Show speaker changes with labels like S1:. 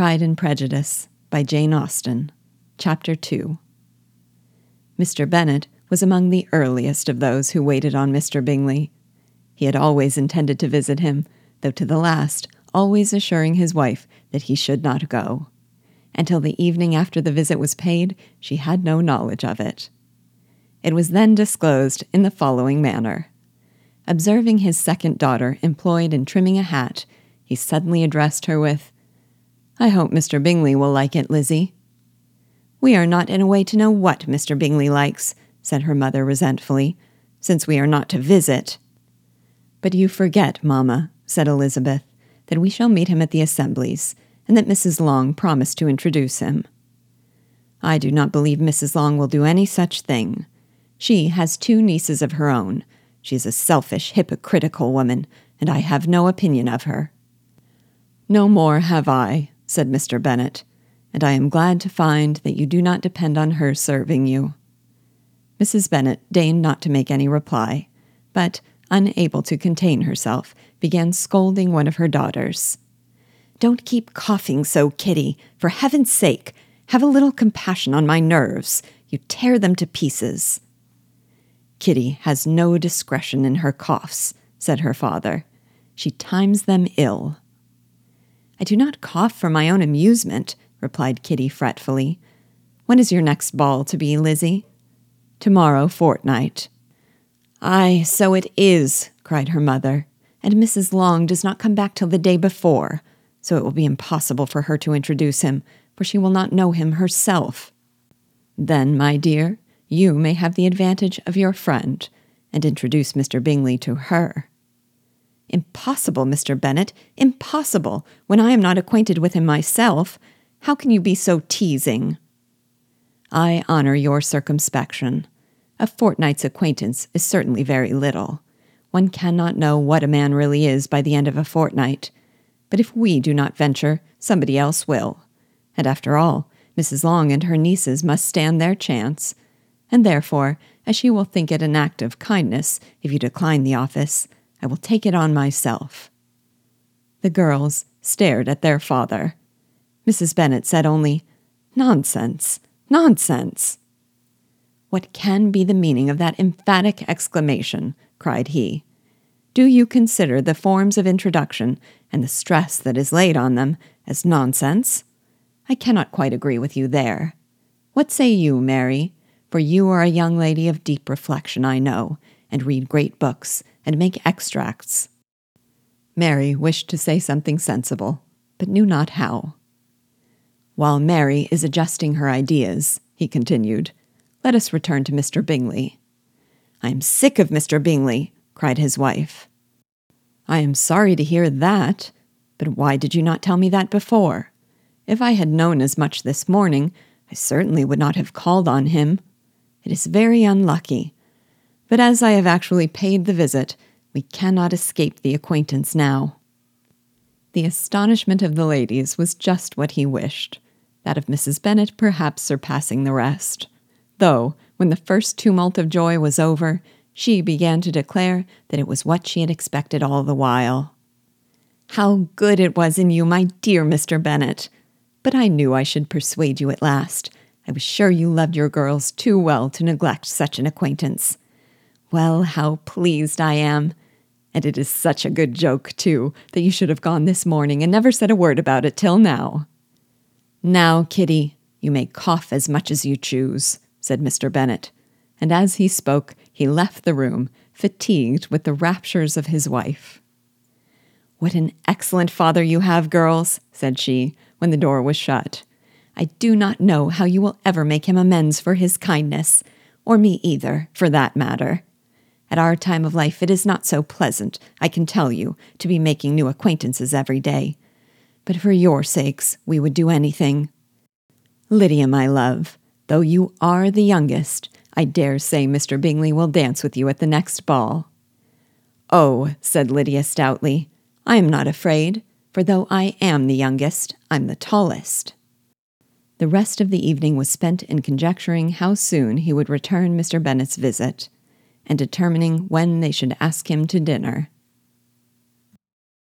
S1: Pride and Prejudice by Jane Austen, Chapter 2. Mr. Bennet was among the earliest of those who waited on Mr. Bingley. He had always intended to visit him, though to the last always assuring his wife that he should not go. Until the evening after the visit was paid, she had no knowledge of it. It was then disclosed in the following manner. Observing his second daughter employed in trimming a hat, he suddenly addressed her with, I hope Mr. Bingley will like it, Lizzie. We are not in a way to know what Mr. Bingley likes, said her mother resentfully, since we are not to visit. But you forget, mamma, said Elizabeth, that we shall meet him at the assemblies, and that Mrs. Long promised to introduce him. I do not believe Mrs. Long will do any such thing. She has two nieces of her own. She is a selfish, hypocritical woman, and I have no opinion of her. No more have I, said Mr. Bennet, and I am glad to find that you do not depend on her serving you. Mrs. Bennet deigned not to make any reply, but, unable to contain herself, began scolding one of her daughters. Don't keep coughing so, Kitty. For heaven's sake, have a little compassion on my nerves. You tear them to pieces. Kitty has no discretion in her coughs, said her father. She times them ill. I do not cough for my own amusement, replied Kitty fretfully. When is your next ball to be, Lizzie? Tomorrow fortnight. Ay, so it is, cried her mother, and Mrs. Long does not come back till the day before, so it will be impossible for her to introduce him, for she will not know him herself. Then, my dear, you may have the advantage of your friend, and introduce Mr. Bingley to her. Impossible, Mr. Bennet, impossible, when I am not acquainted with him myself. How can you be so teasing? I honor your circumspection. A fortnight's acquaintance is certainly very little. One cannot know what a man really is by the end of a fortnight. But if we do not venture, somebody else will. And after all, Mrs. Long and her nieces must stand their chance. And therefore, as she will think it an act of kindness if you decline the office, I will take it on myself. The girls stared at their father. Mrs. Bennet said only, Nonsense, nonsense. What can be the meaning of that emphatic exclamation? cried he. Do you consider the forms of introduction and the stress that is laid on them as nonsense? I cannot quite agree with you there. What say you, Mary? For you are a young lady of deep reflection, I know, and read great books and make extracts. Mary wished to say something sensible, but knew not how. While Mary is adjusting her ideas, he continued, let us return to Mr. Bingley. I am sick of Mr. Bingley, cried his wife. I am sorry to hear that, but why did you not tell me that before? If I had known as much this morning, I certainly would not have called on him. It is very unlucky. But as I have actually paid the visit, we cannot escape the acquaintance now. The astonishment of the ladies was just what he wished, that of Mrs. Bennet perhaps surpassing the rest though, when the first tumult of joy was over, she began to declare that it was what she had expected all the while. How good it was in you, my dear Mr. Bennet! But I knew I should persuade you at last. I was sure you loved your girls too well to neglect such an acquaintance. Well, how pleased I am! And it is such a good joke, too, that you should have gone this morning and never said a word about it till now. Now, Kitty, you may cough as much as you choose said Mr. Bennet, and as he spoke, he left the room, fatigued with the raptures of his wife. What an excellent father you have, girls, said she, when the door was shut. I do not know how you will ever make him amends for his kindness, or me either, for that matter. At our time of life, it is not so pleasant, I can tell you, to be making new acquaintances every day. But for your sakes, we would do anything. Lydia, my love, Though you are the youngest, I dare say Mr. Bingley will dance with you at the next ball. Oh, said Lydia stoutly, I am not afraid, for though I am the youngest, I'm the tallest. The rest of the evening was spent in conjecturing how soon he would return Mr. Bennet's visit, and determining when they should ask him to dinner.